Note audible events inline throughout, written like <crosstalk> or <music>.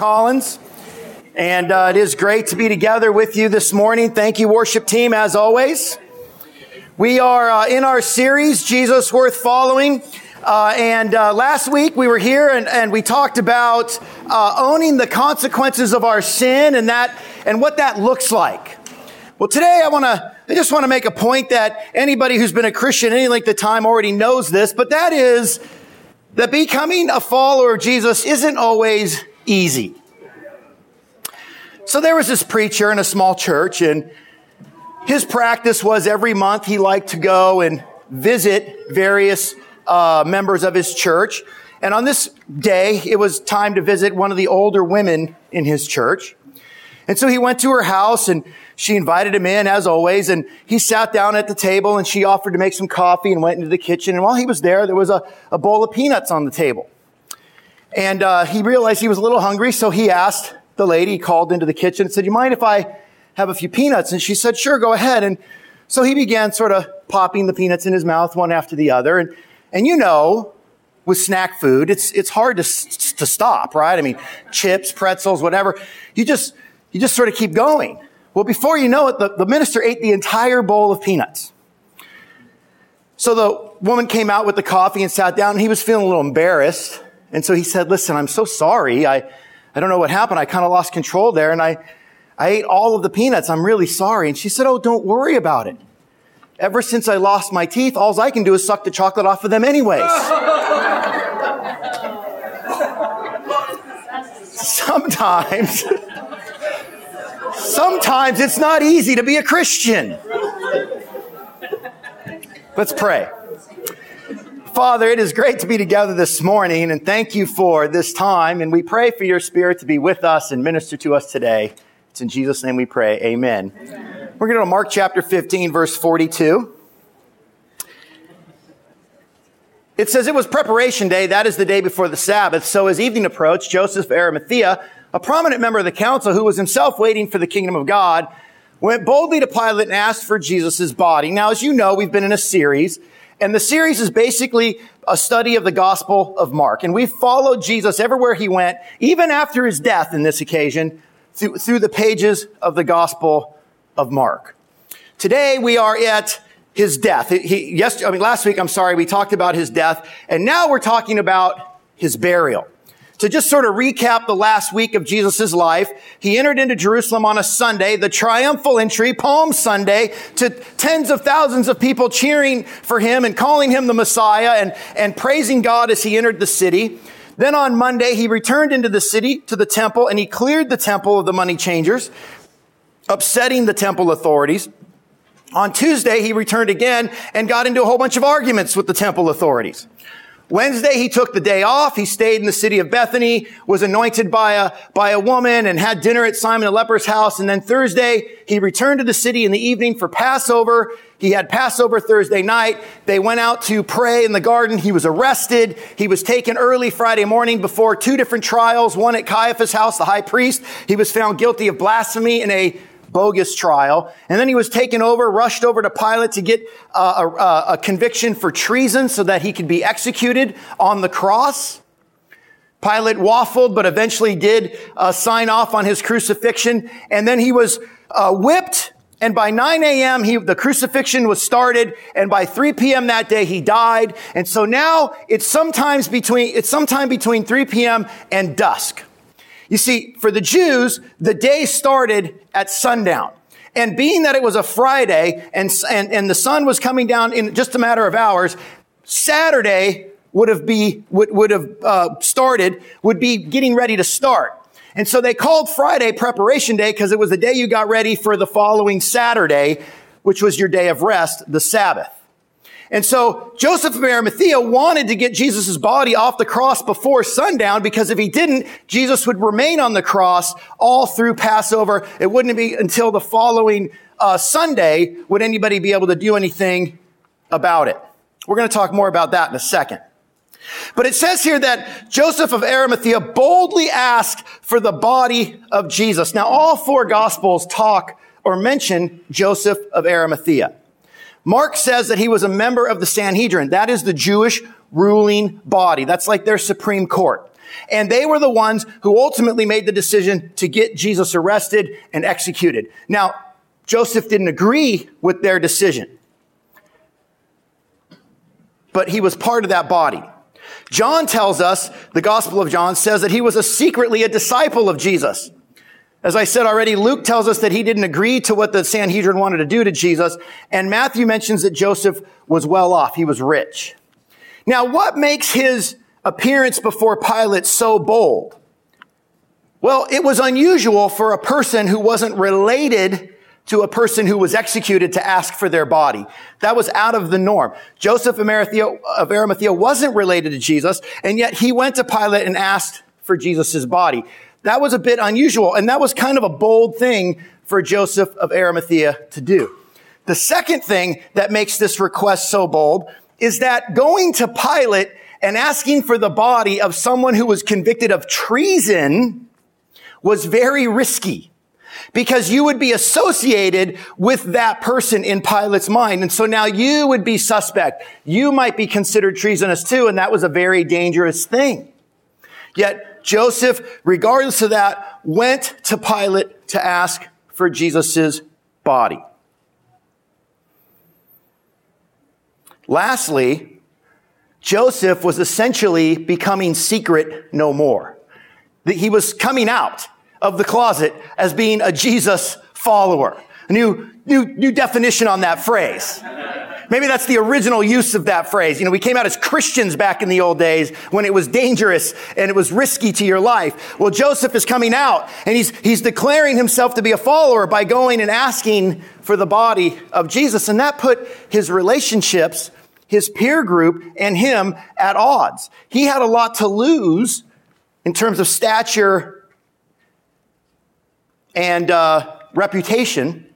Collins. And uh, it is great to be together with you this morning. Thank you, worship team, as always. We are uh, in our series, Jesus Worth Following. Uh, and uh, last week we were here and, and we talked about uh, owning the consequences of our sin and that and what that looks like. Well, today I want to I just want to make a point that anybody who's been a Christian any length of time already knows this, but that is that becoming a follower of Jesus isn't always easy. So there was this preacher in a small church and his practice was every month he liked to go and visit various uh, members of his church. And on this day, it was time to visit one of the older women in his church. And so he went to her house and she invited him in as always. And he sat down at the table and she offered to make some coffee and went into the kitchen. And while he was there, there was a, a bowl of peanuts on the table. And uh, he realized he was a little hungry. So he asked the lady, called into the kitchen and said, you mind if I have a few peanuts? And she said, sure, go ahead. And so he began sort of popping the peanuts in his mouth one after the other. And, and you know, with snack food, it's, it's hard to, to stop, right? I mean, chips, pretzels, whatever. You just, you just sort of keep going. Well, before you know it, the, the minister ate the entire bowl of peanuts. So the woman came out with the coffee and sat down and he was feeling a little embarrassed. And so he said, listen, I'm so sorry. I, I don't know what happened. I kind of lost control there and I, I ate all of the peanuts. I'm really sorry. And she said, Oh, don't worry about it. Ever since I lost my teeth, all I can do is suck the chocolate off of them anyways. <laughs> sometimes, sometimes it's not easy to be a Christian. Let's pray. Father, it is great to be together this morning and thank you for this time. And we pray for your spirit to be with us and minister to us today. It's in Jesus' name we pray. Amen. Amen. We're going to Mark chapter 15, verse 42. It says it was preparation day. That is the day before the Sabbath. So as evening approached, Joseph of Arimathea, a prominent member of the council who was himself waiting for the kingdom of God, went boldly to Pilate and asked for Jesus' body. Now, as you know, we've been in a series, and the series is basically a study of the Gospel of Mark. And we've followed Jesus everywhere he went, even after his death in this occasion, through, through the pages of the Gospel of Mark. Today we are at his death. He, I mean, last week, I'm sorry, we talked about his death, and now we're talking about his burial. To just sort of recap the last week of Jesus' life, he entered into Jerusalem on a Sunday, the triumphal entry, Palm Sunday, to tens of thousands of people cheering for him and calling him the Messiah and, and praising God as he entered the city. Then on Monday, he returned into the city to the temple and he cleared the temple of the money changers, upsetting the temple authorities. On Tuesday, he returned again and got into a whole bunch of arguments with the temple authorities. Wednesday, he took the day off. He stayed in the city of Bethany, was anointed by a, by a woman and had dinner at Simon the leper's house. And then Thursday, he returned to the city in the evening for Passover. He had Passover Thursday night. They went out to pray in the garden. He was arrested. He was taken early Friday morning before two different trials, one at Caiaphas' house, the high priest. He was found guilty of blasphemy in a bogus trial. And then he was taken over, rushed over to Pilate to get uh, a, a, conviction for treason so that he could be executed on the cross. Pilate waffled, but eventually did uh, sign off on his crucifixion. And then he was uh, whipped. And by 9 a.m., he, the crucifixion was started. And by 3 p.m. that day, he died. And so now it's sometimes between, it's sometime between 3 p.m. and dusk. You see, for the Jews, the day started at sundown. And being that it was a Friday and, and, and the sun was coming down in just a matter of hours, Saturday would have be, would, would have uh, started, would be getting ready to start. And so they called Friday preparation day because it was the day you got ready for the following Saturday, which was your day of rest, the Sabbath. And so Joseph of Arimathea wanted to get Jesus' body off the cross before sundown because if he didn't, Jesus would remain on the cross all through Passover. It wouldn't be until the following uh, Sunday would anybody be able to do anything about it. We're going to talk more about that in a second. But it says here that Joseph of Arimathea boldly asked for the body of Jesus. Now, all four gospels talk or mention Joseph of Arimathea. Mark says that he was a member of the Sanhedrin. That is the Jewish ruling body. That's like their Supreme Court. And they were the ones who ultimately made the decision to get Jesus arrested and executed. Now, Joseph didn't agree with their decision, but he was part of that body. John tells us, the Gospel of John says that he was a secretly a disciple of Jesus. As I said already, Luke tells us that he didn't agree to what the Sanhedrin wanted to do to Jesus, and Matthew mentions that Joseph was well off. He was rich. Now, what makes his appearance before Pilate so bold? Well, it was unusual for a person who wasn't related to a person who was executed to ask for their body. That was out of the norm. Joseph of Arimathea wasn't related to Jesus, and yet he went to Pilate and asked for Jesus' body. That was a bit unusual, and that was kind of a bold thing for Joseph of Arimathea to do. The second thing that makes this request so bold is that going to Pilate and asking for the body of someone who was convicted of treason was very risky because you would be associated with that person in Pilate's mind. And so now you would be suspect. You might be considered treasonous too. And that was a very dangerous thing. Yet Joseph, regardless of that, went to Pilate to ask for Jesus' body. Lastly, Joseph was essentially becoming secret no more. He was coming out of the closet as being a Jesus follower. A new, new, new definition on that phrase. Maybe that's the original use of that phrase. You know, we came out as Christians back in the old days when it was dangerous and it was risky to your life. Well, Joseph is coming out and he's, he's declaring himself to be a follower by going and asking for the body of Jesus. And that put his relationships, his peer group, and him at odds. He had a lot to lose in terms of stature and uh, reputation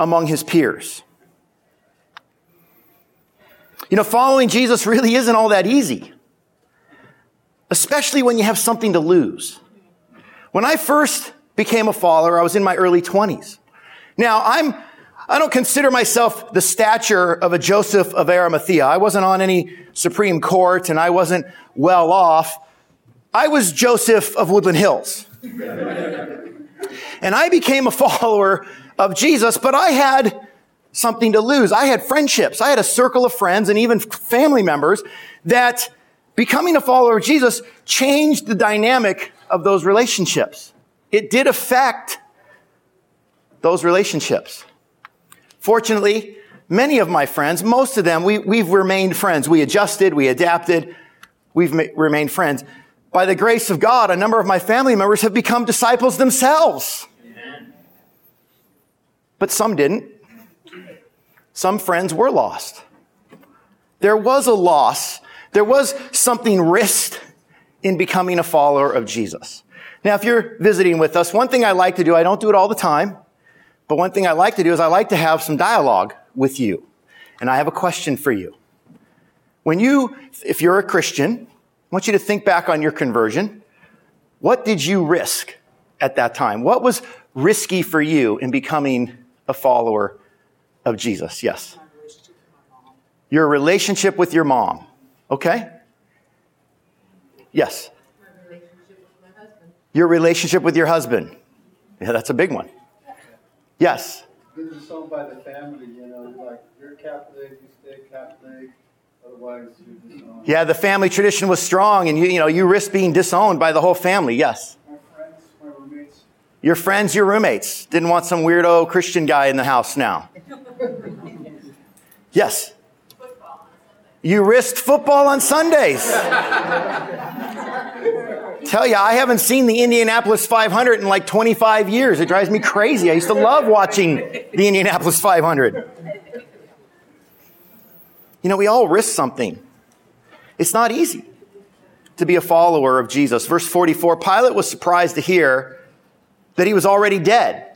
among his peers. You know, following Jesus really isn't all that easy, especially when you have something to lose. When I first became a follower, I was in my early 20s. Now, I'm, I don't consider myself the stature of a Joseph of Arimathea. I wasn't on any Supreme Court and I wasn't well off. I was Joseph of Woodland Hills. and I became a <laughs> follower of Jesus, but I had something to lose. I had friendships. I had a circle of friends and even family members that becoming a follower of Jesus changed the dynamic of those relationships. It did affect those relationships. Fortunately, many of my friends, most of them, we, we've remained friends. We adjusted, we adapted, we've ma- remained friends. By the grace of God, a number of my family members have become disciples themselves. Amen. But some didn't. Some friends were lost. There was a loss. There was something risked in becoming a follower of Jesus. Now, if you're visiting with us, one thing I like to do, I don't do it all the time, but one thing I like to do is I like to have some dialogue with you. And I have a question for you. When you, if you're a Christian, I want you to think back on your conversion. What did you risk at that time? What was risky for you in becoming a follower of Jesus, yes. Your relationship with your mom. Okay? Yes. Your relationship with your husband. Yeah, that's a big one. Yes. Getting disowned by the family, you know, like you're Catholic, you stay Catholic, otherwise you're disowned. Yeah, the family tradition was strong, and you, you know, you risk being disowned by the whole family. Yes. My friends, my roommates. Your friends, your roommates didn't want some weirdo Christian guy in the house now. <laughs> Yes. You risked football on Sundays. <laughs> Tell you, I haven't seen the Indianapolis 500 in like 25 years. It drives me crazy. I used to love watching the Indianapolis 500. You know, we all risk something. It's not easy to be a follower of Jesus. Verse 44 Pilate was surprised to hear that he was already dead.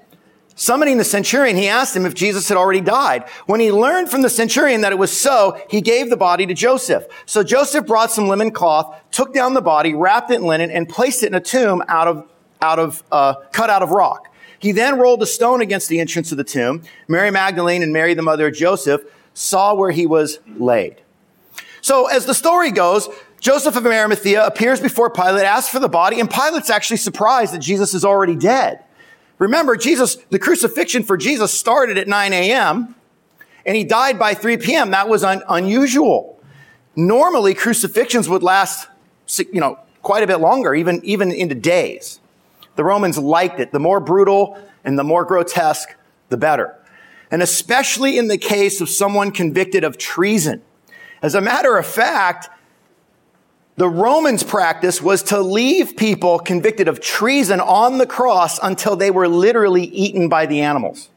Summoning the centurion, he asked him if Jesus had already died. When he learned from the centurion that it was so, he gave the body to Joseph. So Joseph brought some linen cloth, took down the body, wrapped it in linen, and placed it in a tomb out of, out of, uh, cut out of rock. He then rolled a stone against the entrance of the tomb. Mary Magdalene and Mary, the mother of Joseph, saw where he was laid. So as the story goes, Joseph of Arimathea appears before Pilate, asks for the body, and Pilate's actually surprised that Jesus is already dead. Remember, Jesus, the crucifixion for Jesus started at 9 a.m. and he died by 3 p.m. That was un- unusual. Normally, crucifixions would last, you know, quite a bit longer, even, even into days. The Romans liked it. The more brutal and the more grotesque, the better. And especially in the case of someone convicted of treason. As a matter of fact, the Romans' practice was to leave people convicted of treason on the cross until they were literally eaten by the animals.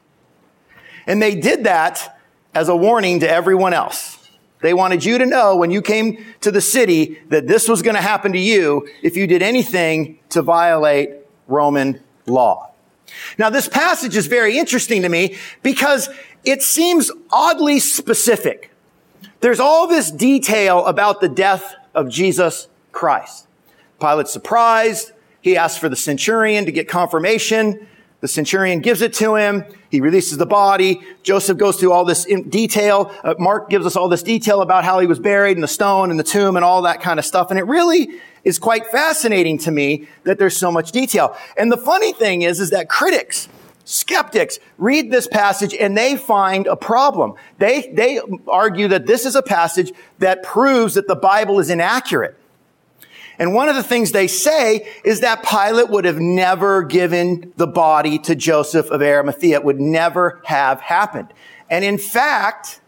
And they did that as a warning to everyone else. They wanted you to know when you came to the city that this was going to happen to you if you did anything to violate Roman law. Now, this passage is very interesting to me because it seems oddly specific. There's all this detail about the death of Jesus Christ. Pilate's surprised. He asks for the centurion to get confirmation. The centurion gives it to him. He releases the body. Joseph goes through all this in detail. Uh, Mark gives us all this detail about how he was buried and the stone and the tomb and all that kind of stuff. And it really is quite fascinating to me that there's so much detail. And the funny thing is, is that critics, skeptics read this passage and they find a problem. They, they argue that this is a passage that proves that the Bible is inaccurate. And one of the things they say is that Pilate would have never given the body to Joseph of Arimathea. It would never have happened. And in fact,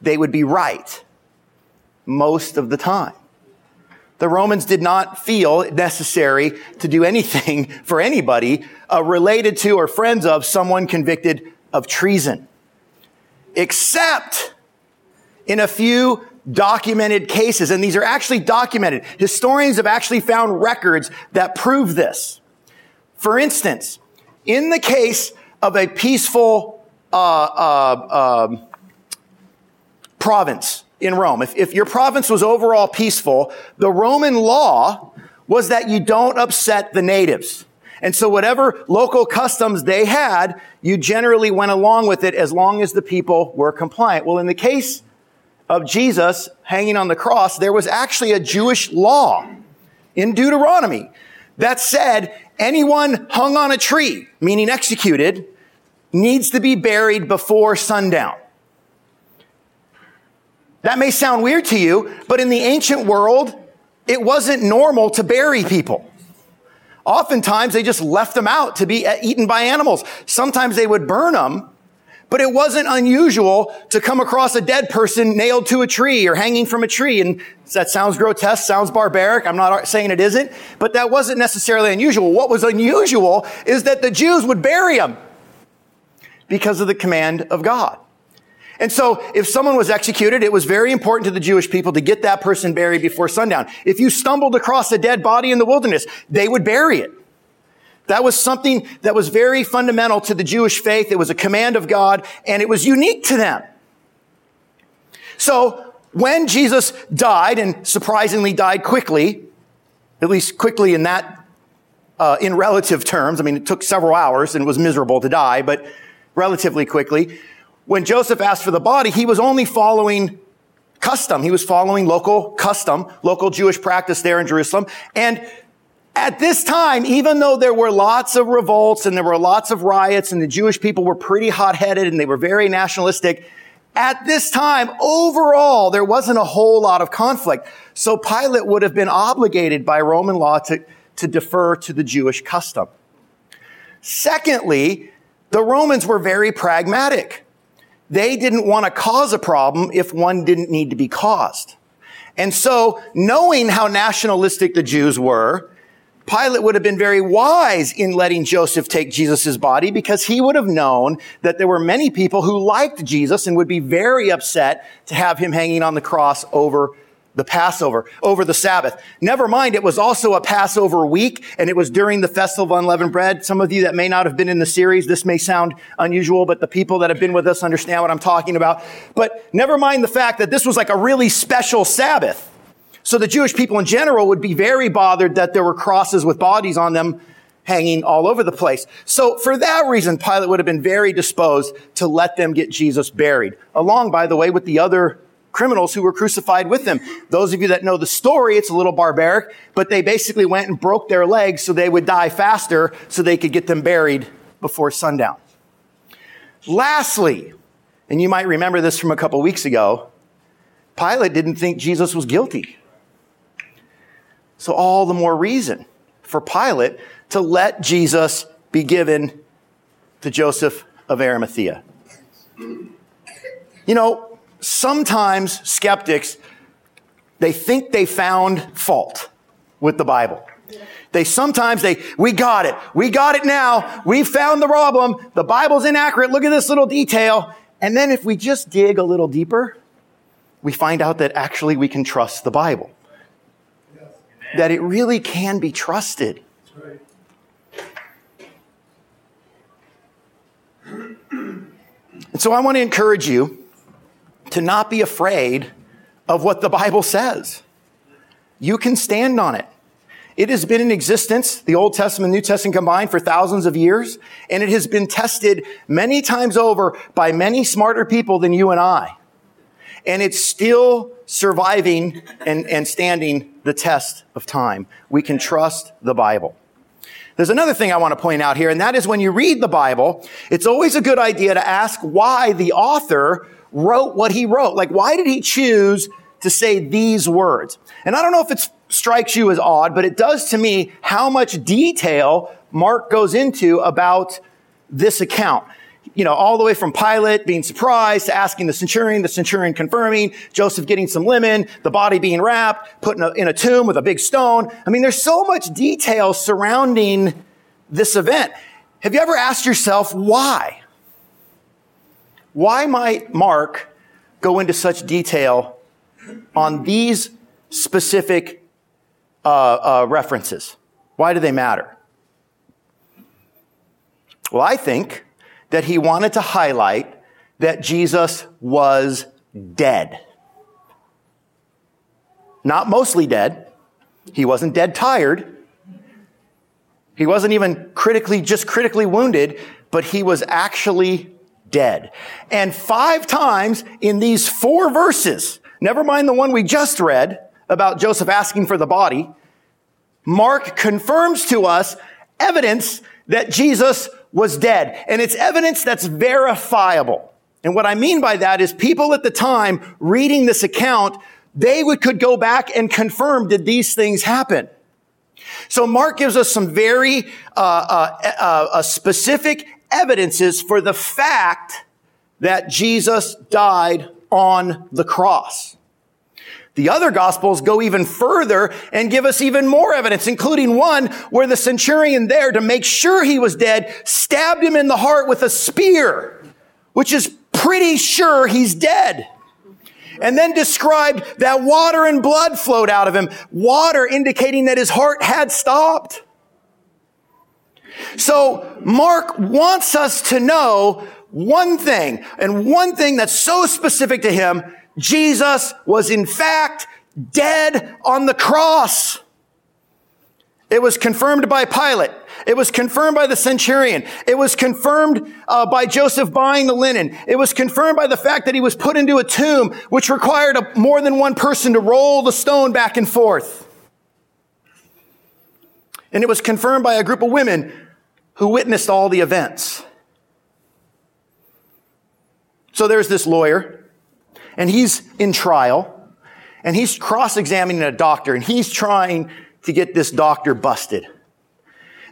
they would be right most of the time. The Romans did not feel necessary to do anything <laughs> for anybody uh, related to or friends of someone convicted of treason, except in a few documented cases. And these are actually documented. Historians have actually found records that prove this. For instance, in the case of a peaceful uh, uh, um, province in Rome, if, if your province was overall peaceful, the Roman law was that you don't upset the natives. And so whatever local customs they had, you generally went along with it as long as the people were compliant. Well, in the case of Jesus hanging on the cross, there was actually a Jewish law in Deuteronomy that said anyone hung on a tree, meaning executed, needs to be buried before sundown. That may sound weird to you, but in the ancient world, it wasn't normal to bury people. Oftentimes they just left them out to be eaten by animals. Sometimes they would burn them but it wasn't unusual to come across a dead person nailed to a tree or hanging from a tree. And that sounds grotesque, sounds barbaric. I'm not saying it isn't, but that wasn't necessarily unusual. What was unusual is that the Jews would bury them because of the command of God. And so if someone was executed, it was very important to the Jewish people to get that person buried before sundown. If you stumbled across a dead body in the wilderness, they would bury it. That was something that was very fundamental to the Jewish faith. It was a command of God and it was unique to them. So when Jesus died and surprisingly died quickly, at least quickly in that, uh, in relative terms, I mean, it took several hours and it was miserable to die, but relatively quickly. When Joseph asked for the body, he was only following custom. He was following local custom, local Jewish practice there in Jerusalem. And at this time, even though there were lots of revolts and there were lots of riots and the Jewish people were pretty hot-headed and they were very nationalistic, at this time, overall, there wasn't a whole lot of conflict. So Pilate would have been obligated by Roman law to, to defer to the Jewish custom. Secondly, the Romans were very pragmatic. They didn't want to cause a problem if one didn't need to be caused. And so, knowing how nationalistic the Jews were, Pilate would have been very wise in letting Joseph take Jesus' body because he would have known that there were many people who liked Jesus and would be very upset to have him hanging on the cross over the Passover, over the Sabbath. Never mind, it was also a Passover week and it was during the Festival of Unleavened Bread. Some of you that may not have been in the series, this may sound unusual, but the people that have been with us understand what I'm talking about. But never mind the fact that this was like a really special Sabbath. So the Jewish people in general would be very bothered that there were crosses with bodies on them hanging all over the place. So for that reason, Pilate would have been very disposed to let them get Jesus buried, along, by the way, with the other criminals who were crucified with him. Those of you that know the story, it's a little barbaric, but they basically went and broke their legs so they would die faster so they could get them buried before sundown. Lastly, and you might remember this from a couple weeks ago, Pilate didn't think Jesus was guilty. So all the more reason for Pilate to let Jesus be given to Joseph of Arimathea. You know, sometimes skeptics, they think they found fault with the Bible. They sometimes they, we got it. We got it now. We found the problem. The Bible's inaccurate. Look at this little detail. And then if we just dig a little deeper, we find out that actually we can trust the Bible. Yes. That it really can be trusted. Right. And so I want to encourage you to not be afraid of what the Bible says. You can stand on it. It has been in existence, the Old Testament, and New Testament combined, for thousands of years, and it has been tested many times over by many smarter people than you and I. And it's still surviving and, and standing the test of time. We can trust the Bible. There's another thing I want to point out here, and that is when you read the Bible, it's always a good idea to ask why the author wrote what he wrote. Like, why did he choose to say these words? And I don't know if it strikes you as odd, but it does to me how much detail Mark goes into about this account you know, all the way from Pilate being surprised to asking the centurion, the centurion confirming, Joseph getting some linen, the body being wrapped, put in a, in a tomb with a big stone. I mean, there's so much detail surrounding this event. Have you ever asked yourself why? Why might Mark go into such detail on these specific uh, uh, references? Why do they matter? Well, I think that he wanted to highlight that Jesus was dead. Not mostly dead. He wasn't dead tired. He wasn't even critically, just critically wounded, but he was actually dead. And five times in these four verses, never mind the one we just read about Joseph asking for the body, Mark confirms to us evidence that Jesus was dead. And it's evidence that's verifiable. And what I mean by that is people at the time reading this account, they would, could go back and confirm, did these things happen? So Mark gives us some very uh, uh, uh, specific evidences for the fact that Jesus died on the cross. The other gospels go even further and give us even more evidence, including one where the centurion there, to make sure he was dead, stabbed him in the heart with a spear, which is pretty sure he's dead. And then described that water and blood flowed out of him, water indicating that his heart had stopped. So Mark wants us to know one thing, and one thing that's so specific to him Jesus was in fact dead on the cross. It was confirmed by Pilate. It was confirmed by the centurion. It was confirmed uh, by Joseph buying the linen. It was confirmed by the fact that he was put into a tomb, which required a, more than one person to roll the stone back and forth. And it was confirmed by a group of women who witnessed all the events. So there's this lawyer and he's in trial and he's cross-examining a doctor and he's trying to get this doctor busted.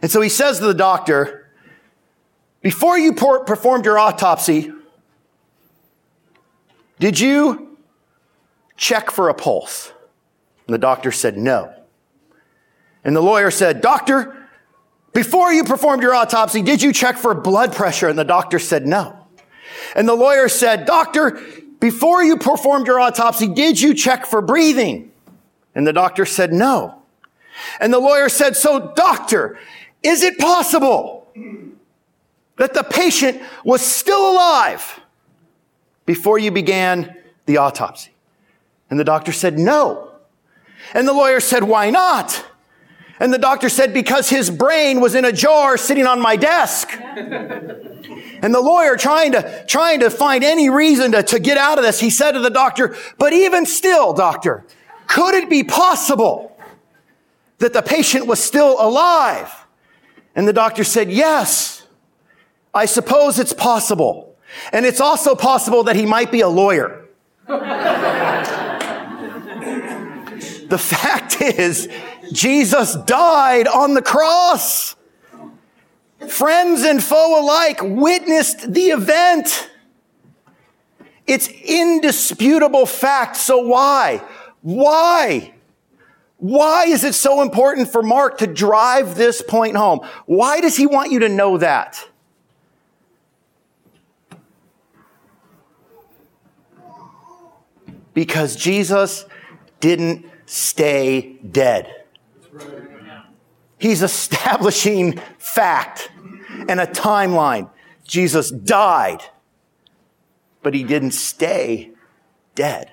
And so he says to the doctor, before you performed your autopsy, did you check for a pulse? And the doctor said no. And the lawyer said, doctor, before you performed your autopsy, did you check for blood pressure? And the doctor said no. And the lawyer said, doctor, before you performed your autopsy, did you check for breathing? And the doctor said no. And the lawyer said, so doctor, is it possible that the patient was still alive before you began the autopsy? And the doctor said no. And the lawyer said, why not? And the doctor said, because his brain was in a jar sitting on my desk. And the lawyer trying to, trying to find any reason to, to get out of this, he said to the doctor, but even still, doctor, could it be possible that the patient was still alive? And the doctor said, yes, I suppose it's possible. And it's also possible that he might be a lawyer. <laughs> the fact is, Jesus died on the cross. Friends and foe alike witnessed the event. It's indisputable fact. So why? Why? Why is it so important for Mark to drive this point home? Why does he want you to know that? Because Jesus didn't stay dead. He's establishing fact and a timeline. Jesus died, but he didn't stay dead.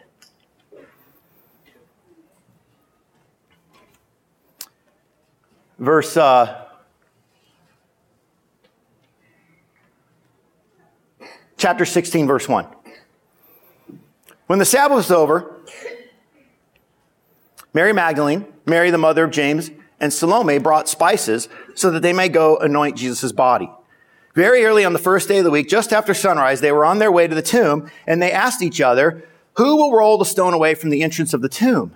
Verse uh, chapter 16, verse 1. When the Sabbath was over, Mary Magdalene, Mary the mother of James, and Salome brought spices so that they may go anoint Jesus' body. Very early on the first day of the week, just after sunrise, they were on their way to the tomb and they asked each other, who will roll the stone away from the entrance of the tomb?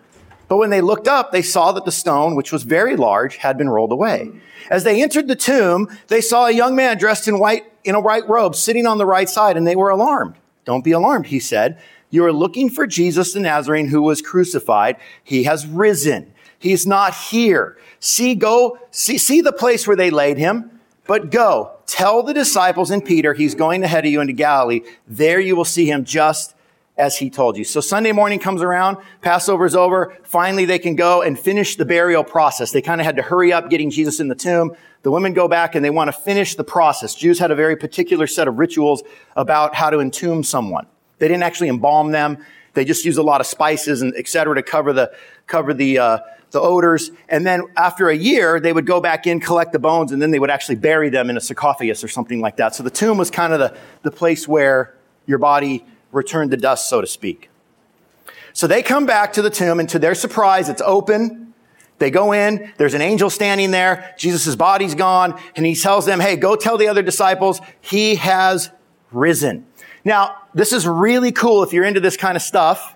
But when they looked up, they saw that the stone, which was very large, had been rolled away. As they entered the tomb, they saw a young man dressed in white, in a white robe sitting on the right side and they were alarmed. Don't be alarmed, he said. You are looking for Jesus the Nazarene who was crucified. He has risen. He's not here. See, go, see, see the place where they laid him, but go, tell the disciples and Peter he's going ahead of you into Galilee. There you will see him just as he told you. So Sunday morning comes around, Passover's over. Finally, they can go and finish the burial process. They kind of had to hurry up getting Jesus in the tomb. The women go back and they want to finish the process. Jews had a very particular set of rituals about how to entomb someone. They didn't actually embalm them. They just used a lot of spices and et cetera to cover the, cover the, uh, the odors. And then after a year, they would go back in, collect the bones, and then they would actually bury them in a sarcophagus or something like that. So the tomb was kind of the, the place where your body returned to dust, so to speak. So they come back to the tomb, and to their surprise, it's open. They go in, there's an angel standing there, Jesus' body's gone, and he tells them, hey, go tell the other disciples, he has risen. Now, this is really cool if you're into this kind of stuff.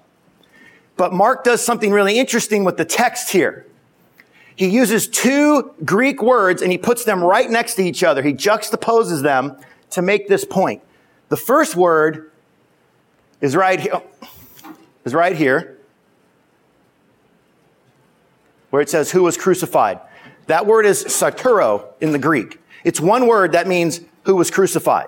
But Mark does something really interesting with the text here. He uses two Greek words and he puts them right next to each other. He juxtaposes them to make this point. The first word is right here, oh, is right here, where it says, who was crucified. That word is sarturo in the Greek. It's one word that means who was crucified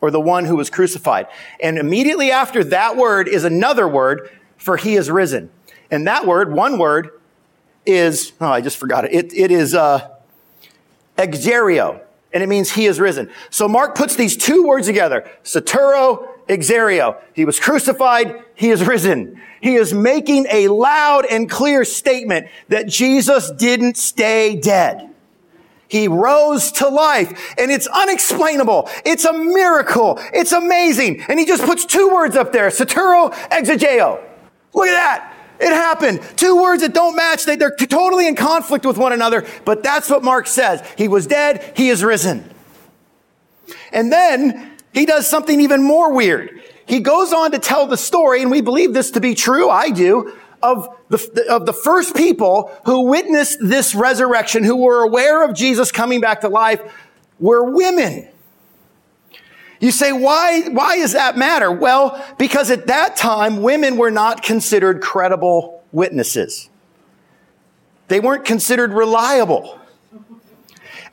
or the one who was crucified. And immediately after that word is another word for he is risen. And that word, one word, is, oh, I just forgot it. It, it is, uh, exerio. And it means he is risen. So Mark puts these two words together. Saturo, exerio. He was crucified. He is risen. He is making a loud and clear statement that Jesus didn't stay dead. He rose to life and it's unexplainable. It's a miracle. It's amazing. And he just puts two words up there. Saturo, exegeo. Look at that. It happened. Two words that don't match. They, they're totally in conflict with one another. But that's what Mark says. He was dead. He is risen. And then he does something even more weird. He goes on to tell the story, and we believe this to be true. I do of the, of the first people who witnessed this resurrection, who were aware of Jesus coming back to life, were women. You say, why, why does that matter? Well, because at that time, women were not considered credible witnesses. They weren't considered reliable.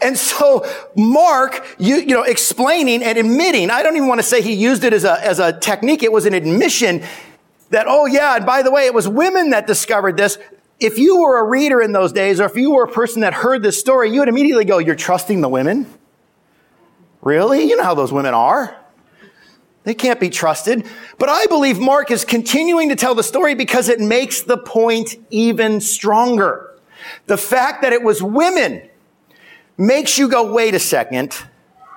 And so Mark, you, you know, explaining and admitting, I don't even want to say he used it as a, as a technique. It was an admission that, oh yeah, and by the way, it was women that discovered this. If you were a reader in those days, or if you were a person that heard this story, you would immediately go, you're trusting the women? Really? You know how those women are. They can't be trusted. But I believe Mark is continuing to tell the story because it makes the point even stronger. The fact that it was women makes you go, wait a second.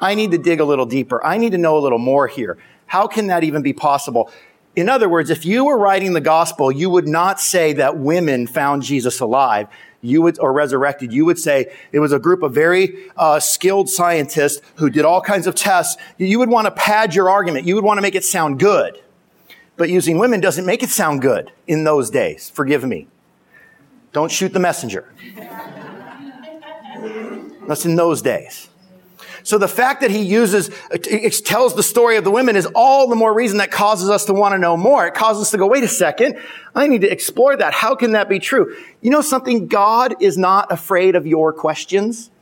I need to dig a little deeper. I need to know a little more here. How can that even be possible? In other words, if you were writing the gospel, you would not say that women found Jesus alive. You would, or resurrected. You would say it was a group of very uh, skilled scientists who did all kinds of tests. You would want to pad your argument. You would want to make it sound good. But using women doesn't make it sound good in those days. Forgive me. Don't shoot the messenger. That's in those days. So the fact that he uses, uh, tells the story of the women is all the more reason that causes us to want to know more. It causes us to go, wait a second. I need to explore that. How can that be true? You know something? God is not afraid of your questions.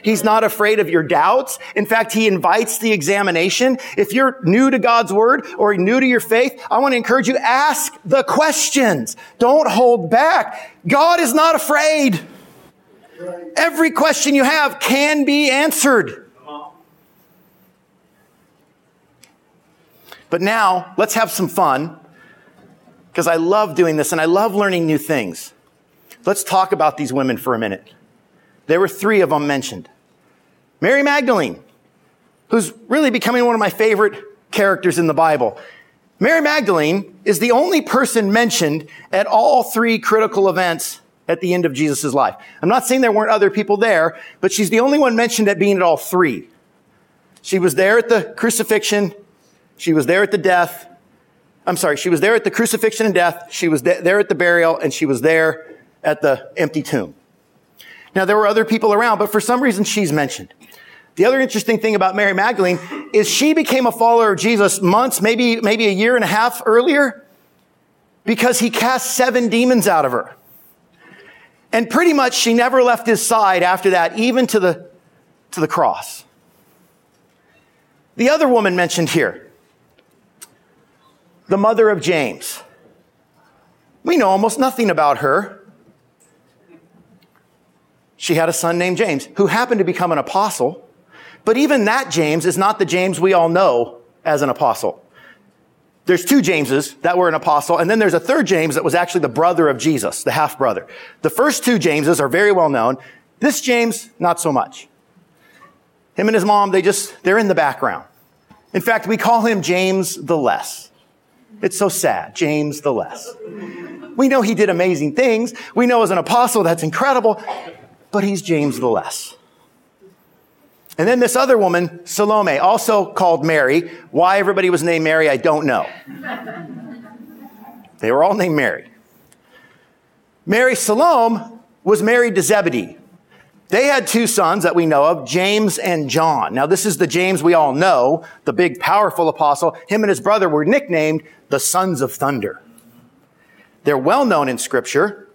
He's not afraid of your doubts. In fact, he invites the examination. If you're new to God's word or new to your faith, I want to encourage you, ask the questions. Don't hold back. God is not afraid. Every question you have can be answered. But now, let's have some fun because I love doing this and I love learning new things. Let's talk about these women for a minute. There were three of them mentioned. Mary Magdalene, who's really becoming one of my favorite characters in the Bible. Mary Magdalene is the only person mentioned at all three critical events at the end of Jesus' life. I'm not saying there weren't other people there, but she's the only one mentioned at being at all three. She was there at the crucifixion, she was there at the death. I'm sorry, she was there at the crucifixion and death. She was there at the burial and she was there at the empty tomb. Now, there were other people around, but for some reason she's mentioned. The other interesting thing about Mary Magdalene is she became a follower of Jesus months, maybe, maybe a year and a half earlier because he cast seven demons out of her. And pretty much she never left his side after that, even to the, to the cross. The other woman mentioned here, the mother of James. We know almost nothing about her. She had a son named James who happened to become an apostle. But even that James is not the James we all know as an apostle. There's two Jameses that were an apostle, and then there's a third James that was actually the brother of Jesus, the half brother. The first two Jameses are very well known. This James, not so much. Him and his mom, they just, they're in the background. In fact, we call him James the Less. It's so sad. James the Less. We know he did amazing things. We know as an apostle that's incredible, but he's James the Less. And then this other woman, Salome, also called Mary. Why everybody was named Mary, I don't know. They were all named Mary. Mary Salome was married to Zebedee. They had two sons that we know of, James and John. Now, this is the James we all know, the big, powerful apostle. Him and his brother were nicknamed the sons of thunder. They're well known in scripture.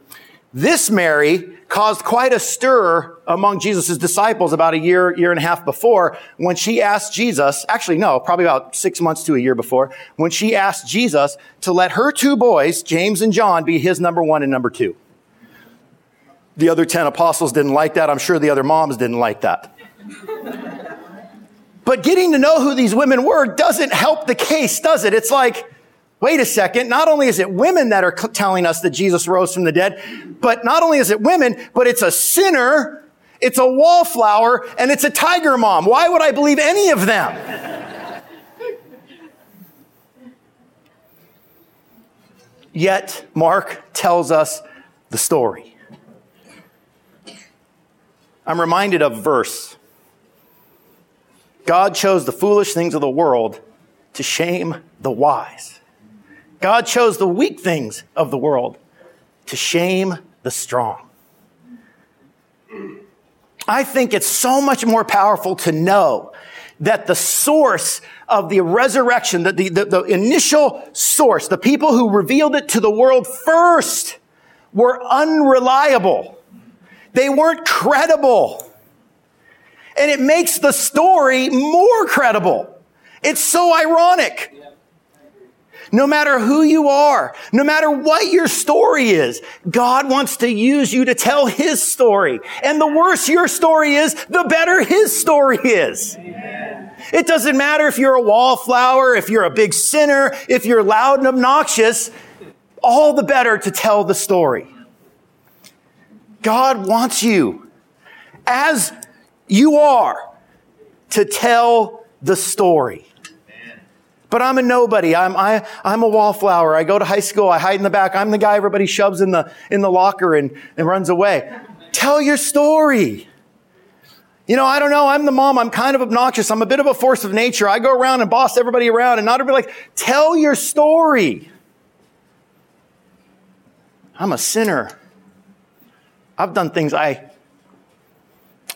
This Mary caused quite a stir among Jesus' disciples about a year, year and a half before when she asked Jesus, actually, no, probably about six months to a year before, when she asked Jesus to let her two boys, James and John, be his number one and number two. The other 10 apostles didn't like that. I'm sure the other moms didn't like that. but getting to know who these women were doesn't help the case, does it? It's like, wait a second. Not only is it women that are telling us that Jesus rose from the dead, but not only is it women, but it's a sinner, it's a wallflower, and it's a tiger mom. Why would I believe any of them? Yet, Mark tells us the story. I'm reminded of verse. God chose the foolish things of the world to shame the wise. God chose the weak things of the world to shame the strong. I think it's so much more powerful to know that the source of the resurrection, that the, the, the, initial source, the people who revealed it to the world first were unreliable. They weren't credible. And it makes the story more credible. It's so ironic. No matter who you are, no matter what your story is, God wants to use you to tell His story. And the worse your story is, the better His story is. Amen. It doesn't matter if you're a wallflower, if you're a big sinner, if you're loud and obnoxious, all the better to tell the story. God wants you as you are to tell the story. But I'm a nobody. I'm, I, I'm a wallflower. I go to high school. I hide in the back. I'm the guy everybody shoves in the, in the locker and, and runs away. Tell your story. You know, I don't know. I'm the mom. I'm kind of obnoxious. I'm a bit of a force of nature. I go around and boss everybody around and not everybody like, tell your story. I'm a sinner. I've done things I,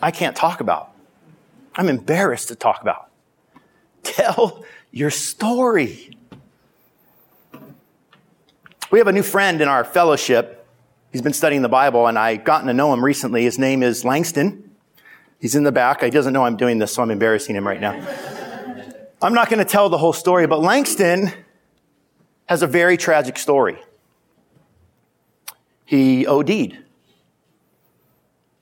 I can't talk about. I'm embarrassed to talk about. Tell your story. We have a new friend in our fellowship. He's been studying the Bible, and I've gotten to know him recently. His name is Langston. He's in the back. He doesn't know I'm doing this, so I'm embarrassing him right now. I'm not going to tell the whole story, but Langston has a very tragic story. He OD'd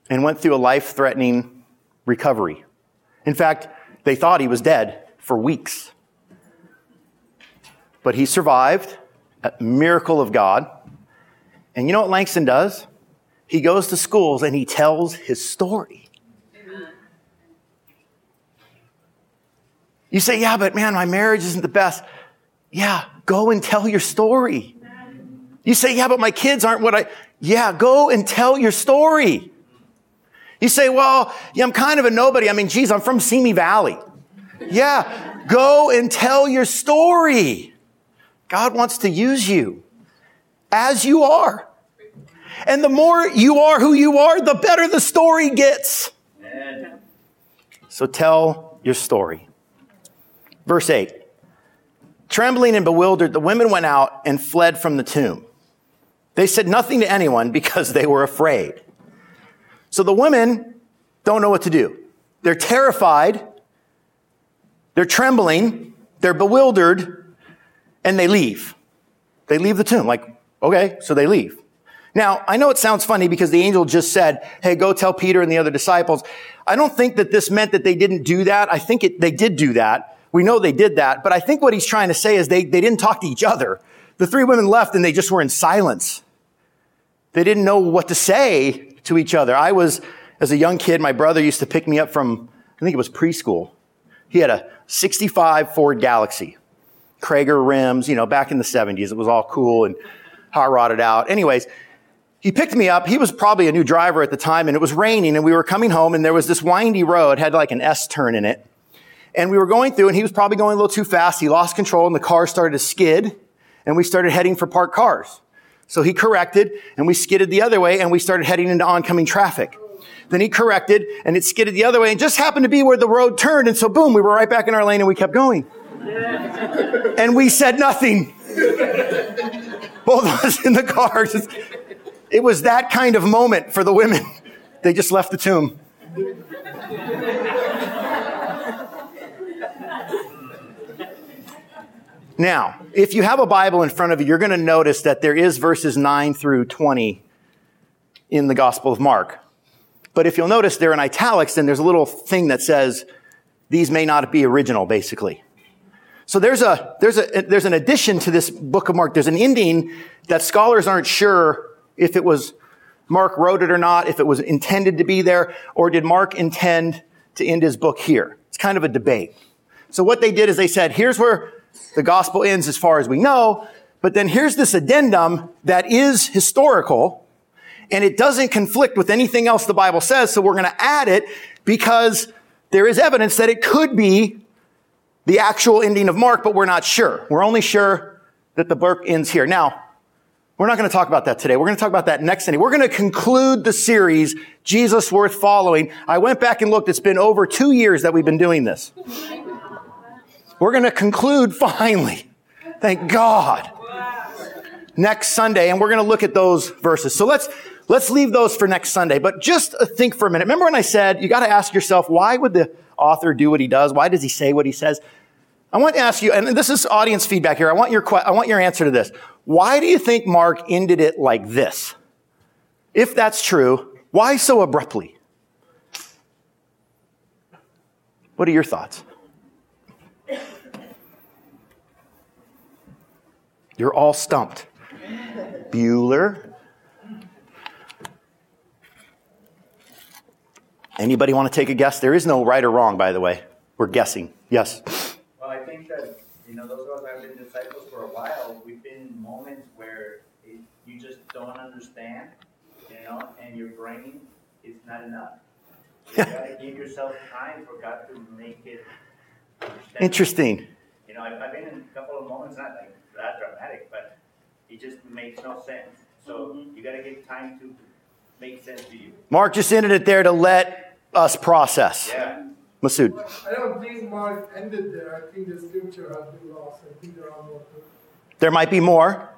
and went through a life threatening recovery. In fact, they thought he was dead for weeks. But he survived, a miracle of God. And you know what Langston does? He goes to schools and he tells his story. You say, yeah, but man, my marriage isn't the best. Yeah, go and tell your story. You say, yeah, but my kids aren't what I, yeah, go and tell your story. You say, well, yeah, I'm kind of a nobody. I mean, geez, I'm from Simi Valley. Yeah, go and tell your story. God wants to use you as you are. And the more you are who you are, the better the story gets. So tell your story. Verse 8. Trembling and bewildered, the women went out and fled from the tomb. They said nothing to anyone because they were afraid. So the women don't know what to do. They're terrified. They're trembling. They're bewildered and they leave. They leave the tomb. Like, okay, so they leave. Now, I know it sounds funny because the angel just said, hey, go tell Peter and the other disciples. I don't think that this meant that they didn't do that. I think it, they did do that. We know they did that. But I think what he's trying to say is they, they didn't talk to each other. The three women left and they just were in silence. They didn't know what to say to each other. I was, as a young kid, my brother used to pick me up from, I think it was preschool. He had a 65 Ford Galaxie, Cragar rims, you know, back in the 70s. It was all cool and hot rodded out. Anyways, he picked me up. He was probably a new driver at the time and it was raining and we were coming home and there was this windy road, had like an S turn in it. And we were going through and he was probably going a little too fast. He lost control and the car started to skid and we started heading for parked cars. So he corrected and we skidded the other way and we started heading into oncoming traffic. Then he corrected and it skidded the other way and just happened to be where the road turned. And so boom, we were right back in our lane and we kept going. <laughs> and we said nothing. Both of us in the cars. It was that kind of moment for the women. They just left the tomb. Now, if you have a Bible in front of you, you're going to notice that there is verses 9 through 20 in the Gospel of Mark. But if you'll notice, they're in italics, and there's a little thing that says, these may not be original, basically. So there's a, there's a, there's an addition to this book of Mark. There's an ending that scholars aren't sure if it was Mark wrote it or not, if it was intended to be there, or did Mark intend to end his book here? It's kind of a debate. So what they did is they said, here's where the gospel ends as far as we know, but then here's this addendum that is historical, and it doesn't conflict with anything else the Bible says, so we're going to add it because there is evidence that it could be the actual ending of Mark, but we're not sure. We're only sure that the book ends here. Now, we're not going to talk about that today. We're going to talk about that next Sunday. We're going to conclude the series, Jesus Worth Following. I went back and looked. It's been over two years that we've been doing this. We're going to conclude finally. Thank God. Next Sunday, and we're going to look at those verses. So let's, let's leave those for next Sunday. But just uh, think for a minute. Remember when I said you got to ask yourself, why would the author do what he does? Why does he say what he says? I want to ask you, and this is audience feedback here. I want your, I want your answer to this. Why do you think Mark ended it like this? If that's true, why so abruptly? What are your thoughts? You're all stumped. Bueller. Anybody want to take a guess? There is no right or wrong, by the way. We're guessing. Yes. Well, I think that, you know, those of us that have been disciples for a while, we've been in moments where it, you just don't understand, you know, and your brain is not enough. You <laughs> gotta give yourself time for God to make it understand. Interesting. You know, I've, I've been in a couple of moments, not like that dramatic, but it just makes no sense. So you gotta give time to make sense to you. Mark just ended it there to let us process. Yeah. Masood. I don't think Mark ended there. I think the scripture has been lost. I think there are more. There might be more.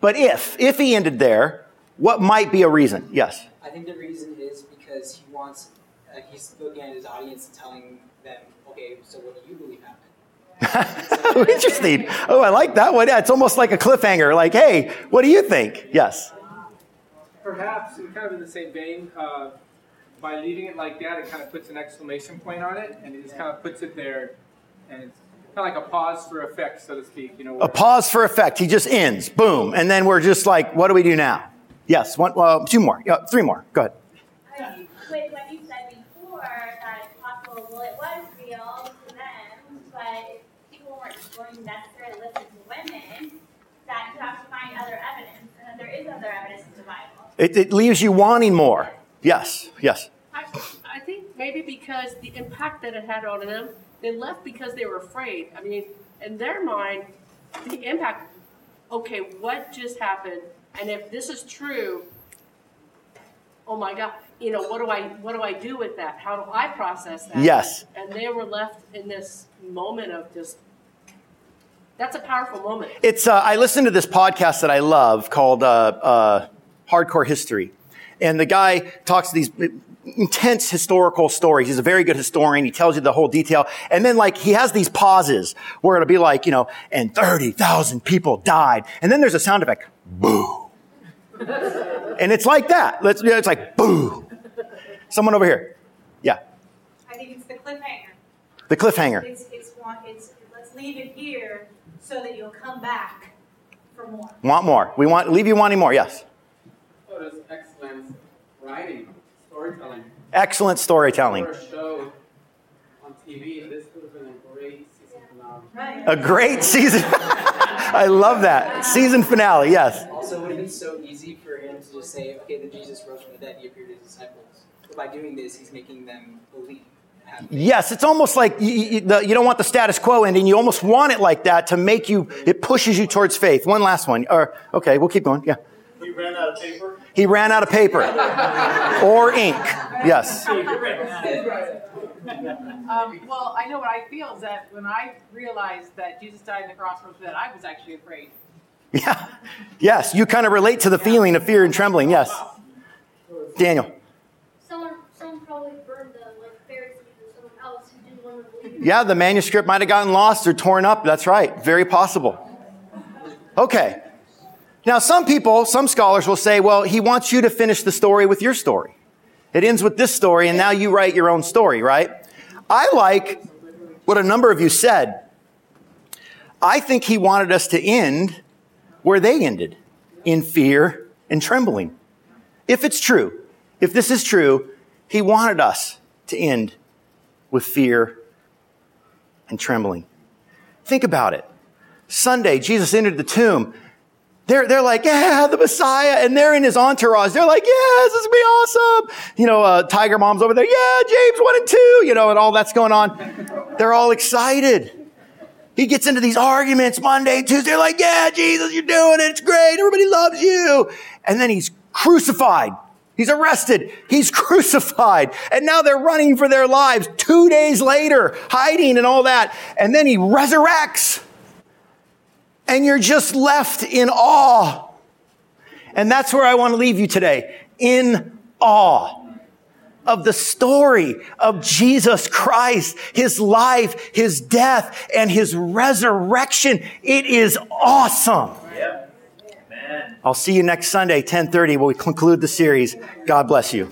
But if, if he ended there, what might be a reason? Yes. I think the reason is because he wants, uh, he's looking at his audience and telling them, okay, so what do you believe happened? <laughs> Interesting. Oh, I like that one. Yeah, it's almost like a cliffhanger. Like, hey, what do you think? Yes. Perhaps, in kind of in the same vein, uh, by leaving it like that, it kind of puts an exclamation point on it, and it just kind of puts it there, and it's kind of like a pause for effect, so to speak. You know, A pause for effect. He just ends. Boom. And then we're just like, what do we do now? Yes. One, well, two more. Yeah, three more. Go ahead. Um, With what you said before, that it's possible, well, it was real to them, but people weren't going necessarily listen to women, that you have to find other evidence, and that there is other evidence in the Bible. It, it leaves you wanting more. Yes. Yes. I, I think maybe because the impact that it had on them, they left because they were afraid. I mean, in their mind, the impact, okay, what just happened? And if this is true, oh my God, you know, what do I what do I do with that? How do I process that? Yes. And they were left in this moment of just that's a powerful moment. It's, uh, I listen to this podcast that I love called uh, uh, Hardcore History. And the guy talks these intense historical stories. He's a very good historian. He tells you the whole detail. And then like he has these pauses where it'll be like, you know, and 30,000 people died. And then there's a sound effect. Boo. <laughs> and it's like that. Let's, it's like boo. Someone over here. Yeah. I think it's the cliffhanger. The cliffhanger. It's, it's, one- it's, let's leave it here so that you'll come back for more. Want more. We want, leave you wanting more. Yes. So does excellent writing, storytelling, Excellent storytelling. or a show on TV. This would have been a great season finale. Right. A great season. <laughs> I love that. Season finale, yes. Also, it would have been so easy for him to just say, okay, then Jesus rose from the dead, he appeared to his disciples. But by doing this, he's making them believe. Have faith. Yes, it's almost like you, you, the, you don't want the status quo ending. You almost want it like that to make you, it pushes you towards faith. One last one. Or, okay, we'll keep going. Yeah. He ran out of paper. He ran out of paper or ink. Yes. <laughs> Um, well, I know what I feel is that when I realized that Jesus died on the cross for that, I was actually afraid. Yeah. Yes. You kind of relate to the feeling of fear and trembling. Yes. Daniel. Someone, someone probably burned the, like, Pharisees or someone else who didn't want to believe. Yeah, the manuscript might have gotten lost or torn up. That's right. Very possible. Okay. Now, some people, some scholars will say, well, he wants you to finish the story with your story. It ends with this story, and now you write your own story, right? I like what a number of you said. I think he wanted us to end where they ended in fear and trembling. If it's true, if this is true, he wanted us to end with fear and trembling. Think about it. Sunday, Jesus entered the tomb. They're, they're like, yeah, the Messiah. And they're in his entourage. They're like, yes, this is gonna be awesome. You know, uh, Tiger Mom's over there. Yeah, James one and two, you know, and all that's going on. They're all excited. He gets into these arguments Monday, Tuesday. They're like, yeah, Jesus, you're doing it. It's great. Everybody loves you. And then he's crucified. He's arrested. He's <laughs> crucified. And now they're running for their lives two days later, hiding and all that. And then he resurrects. And you're just left in awe. And that's where I want to leave you today. In awe of the story of Jesus Christ, his life, his death, and his resurrection. It is awesome. Yep. I'll see you next Sunday, 1030, when we conclude the series. God bless you.